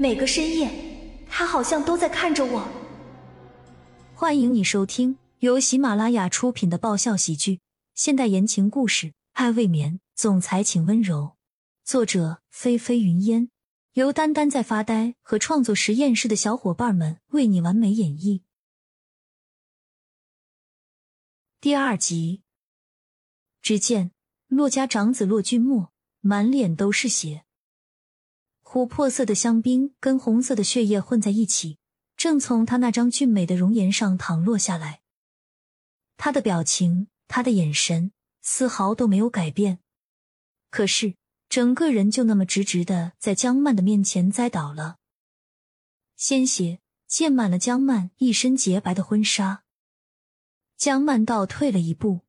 每个深夜，他好像都在看着我。欢迎你收听由喜马拉雅出品的爆笑喜剧、现代言情故事《爱未眠》，总裁请温柔。作者：菲菲云烟，由丹丹在发呆和创作实验室的小伙伴们为你完美演绎。第二集，只见骆家长子骆君墨满脸都是血，琥珀色的香槟跟红色的血液混在一起，正从他那张俊美的容颜上淌落下来。他的表情，他的眼神，丝毫都没有改变，可是整个人就那么直直的在江曼的面前栽倒了，鲜血溅满了江曼一身洁白的婚纱。江曼倒退了一步，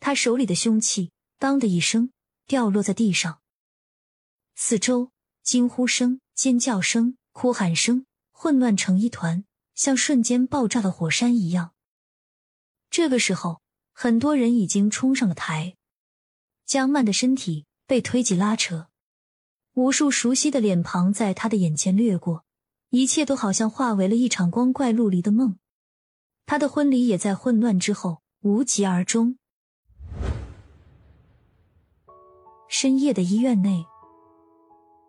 他手里的凶器“当”的一声掉落在地上，四周惊呼声、尖叫声、哭喊声混乱成一团，像瞬间爆炸的火山一样。这个时候，很多人已经冲上了台，江曼的身体被推挤拉扯，无数熟悉的脸庞在他的眼前掠过，一切都好像化为了一场光怪陆离的梦。他的婚礼也在混乱之后无疾而终。深夜的医院内，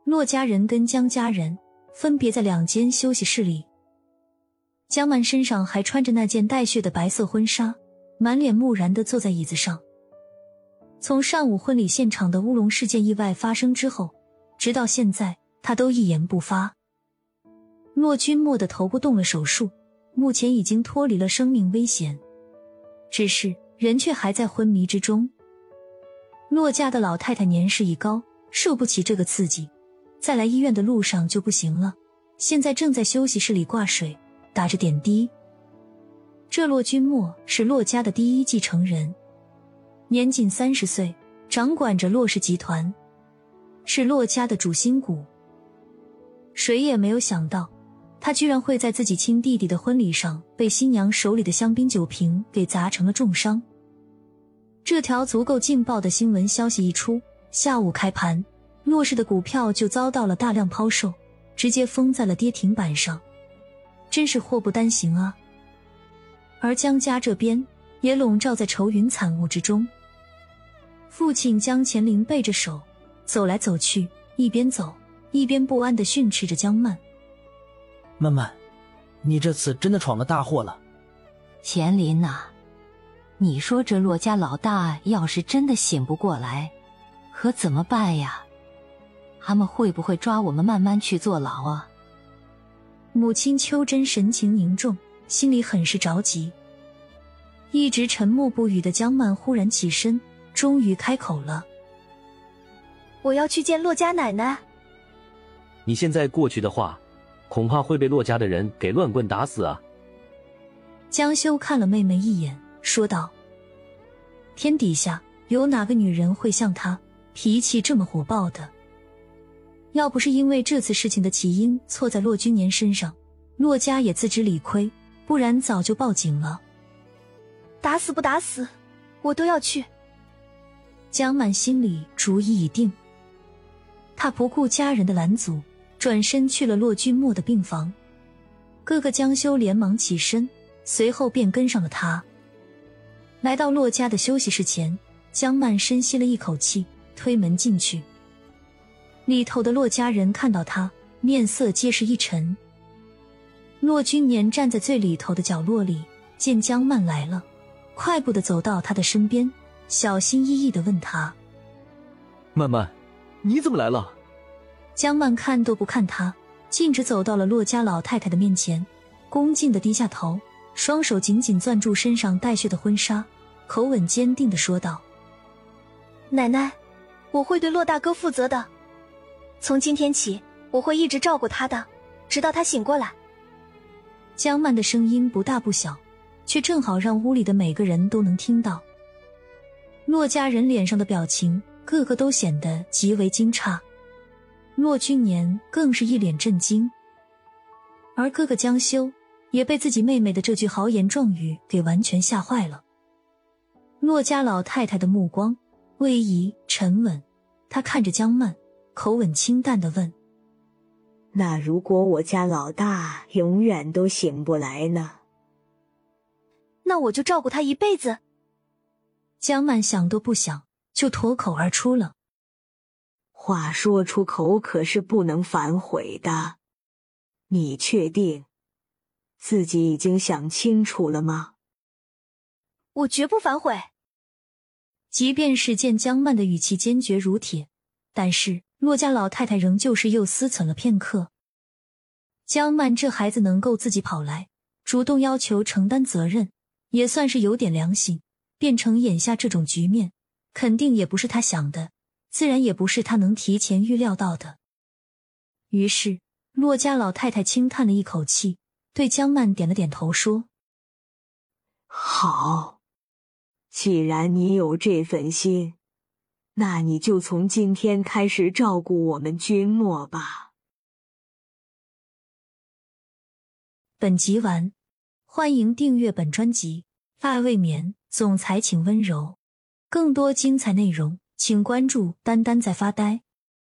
骆家人跟江家人分别在两间休息室里。江曼身上还穿着那件带血的白色婚纱，满脸木然的坐在椅子上。从上午婚礼现场的乌龙事件意外发生之后，直到现在，他都一言不发。骆君莫的头部动了手术。目前已经脱离了生命危险，只是人却还在昏迷之中。骆家的老太太年事已高，受不起这个刺激，在来医院的路上就不行了。现在正在休息室里挂水，打着点滴。这骆君墨是骆家的第一继承人，年仅三十岁，掌管着骆氏集团，是骆家的主心骨。谁也没有想到。他居然会在自己亲弟弟的婚礼上被新娘手里的香槟酒瓶给砸成了重伤。这条足够劲爆的新闻消息一出，下午开盘，骆氏的股票就遭到了大量抛售，直接封在了跌停板上，真是祸不单行啊！而江家这边也笼罩在愁云惨雾之中。父亲江乾林背着手走来走去，一边走一边不安的训斥着江曼。曼曼，你这次真的闯了大祸了。乾林呐，你说这骆家老大要是真的醒不过来，可怎么办呀？他们会不会抓我们慢慢去坐牢啊？母亲秋真神情凝重，心里很是着急。一直沉默不语的江曼忽然起身，终于开口了：“我要去见骆家奶奶。”你现在过去的话。恐怕会被骆家的人给乱棍打死啊！江修看了妹妹一眼，说道：“天底下有哪个女人会像她，脾气这么火爆的？要不是因为这次事情的起因错在骆君年身上，骆家也自知理亏，不然早就报警了。打死不打死，我都要去。”江满心里主意已定，他不顾家人的拦阻。转身去了骆君莫的病房，哥哥江修连忙起身，随后便跟上了他。来到骆家的休息室前，江曼深吸了一口气，推门进去。里头的骆家人看到他，面色皆是一沉。骆君年站在最里头的角落里，见江曼来了，快步的走到他的身边，小心翼翼的问他：“曼曼，你怎么来了？”江曼看都不看他，径直走到了骆家老太太的面前，恭敬的低下头，双手紧紧攥住身上带血的婚纱，口吻坚定的说道：“奶奶，我会对骆大哥负责的。从今天起，我会一直照顾他的，直到他醒过来。”江曼的声音不大不小，却正好让屋里的每个人都能听到。骆家人脸上的表情，个个都显得极为惊诧。骆君年更是一脸震惊，而哥哥江修也被自己妹妹的这句豪言壮语给完全吓坏了。骆家老太太的目光威仪沉稳，她看着江曼，口吻清淡的问：“那如果我家老大永远都醒不来呢？那我就照顾他一辈子。江曼想都不想就脱口而出了。话说出口可是不能反悔的。你确定自己已经想清楚了吗？我绝不反悔。即便是见江曼的语气坚决如铁，但是骆家老太太仍旧是又思忖了片刻。江曼这孩子能够自己跑来，主动要求承担责任，也算是有点良心。变成眼下这种局面，肯定也不是他想的，自然也不是他能提前预料到的。于是，骆家老太太轻叹了一口气，对江曼点了点头，说：“好，既然你有这份心，那你就从今天开始照顾我们君莫吧。”本集完，欢迎订阅本专辑，爱未眠。总裁，请温柔。更多精彩内容，请关注“丹丹在发呆”。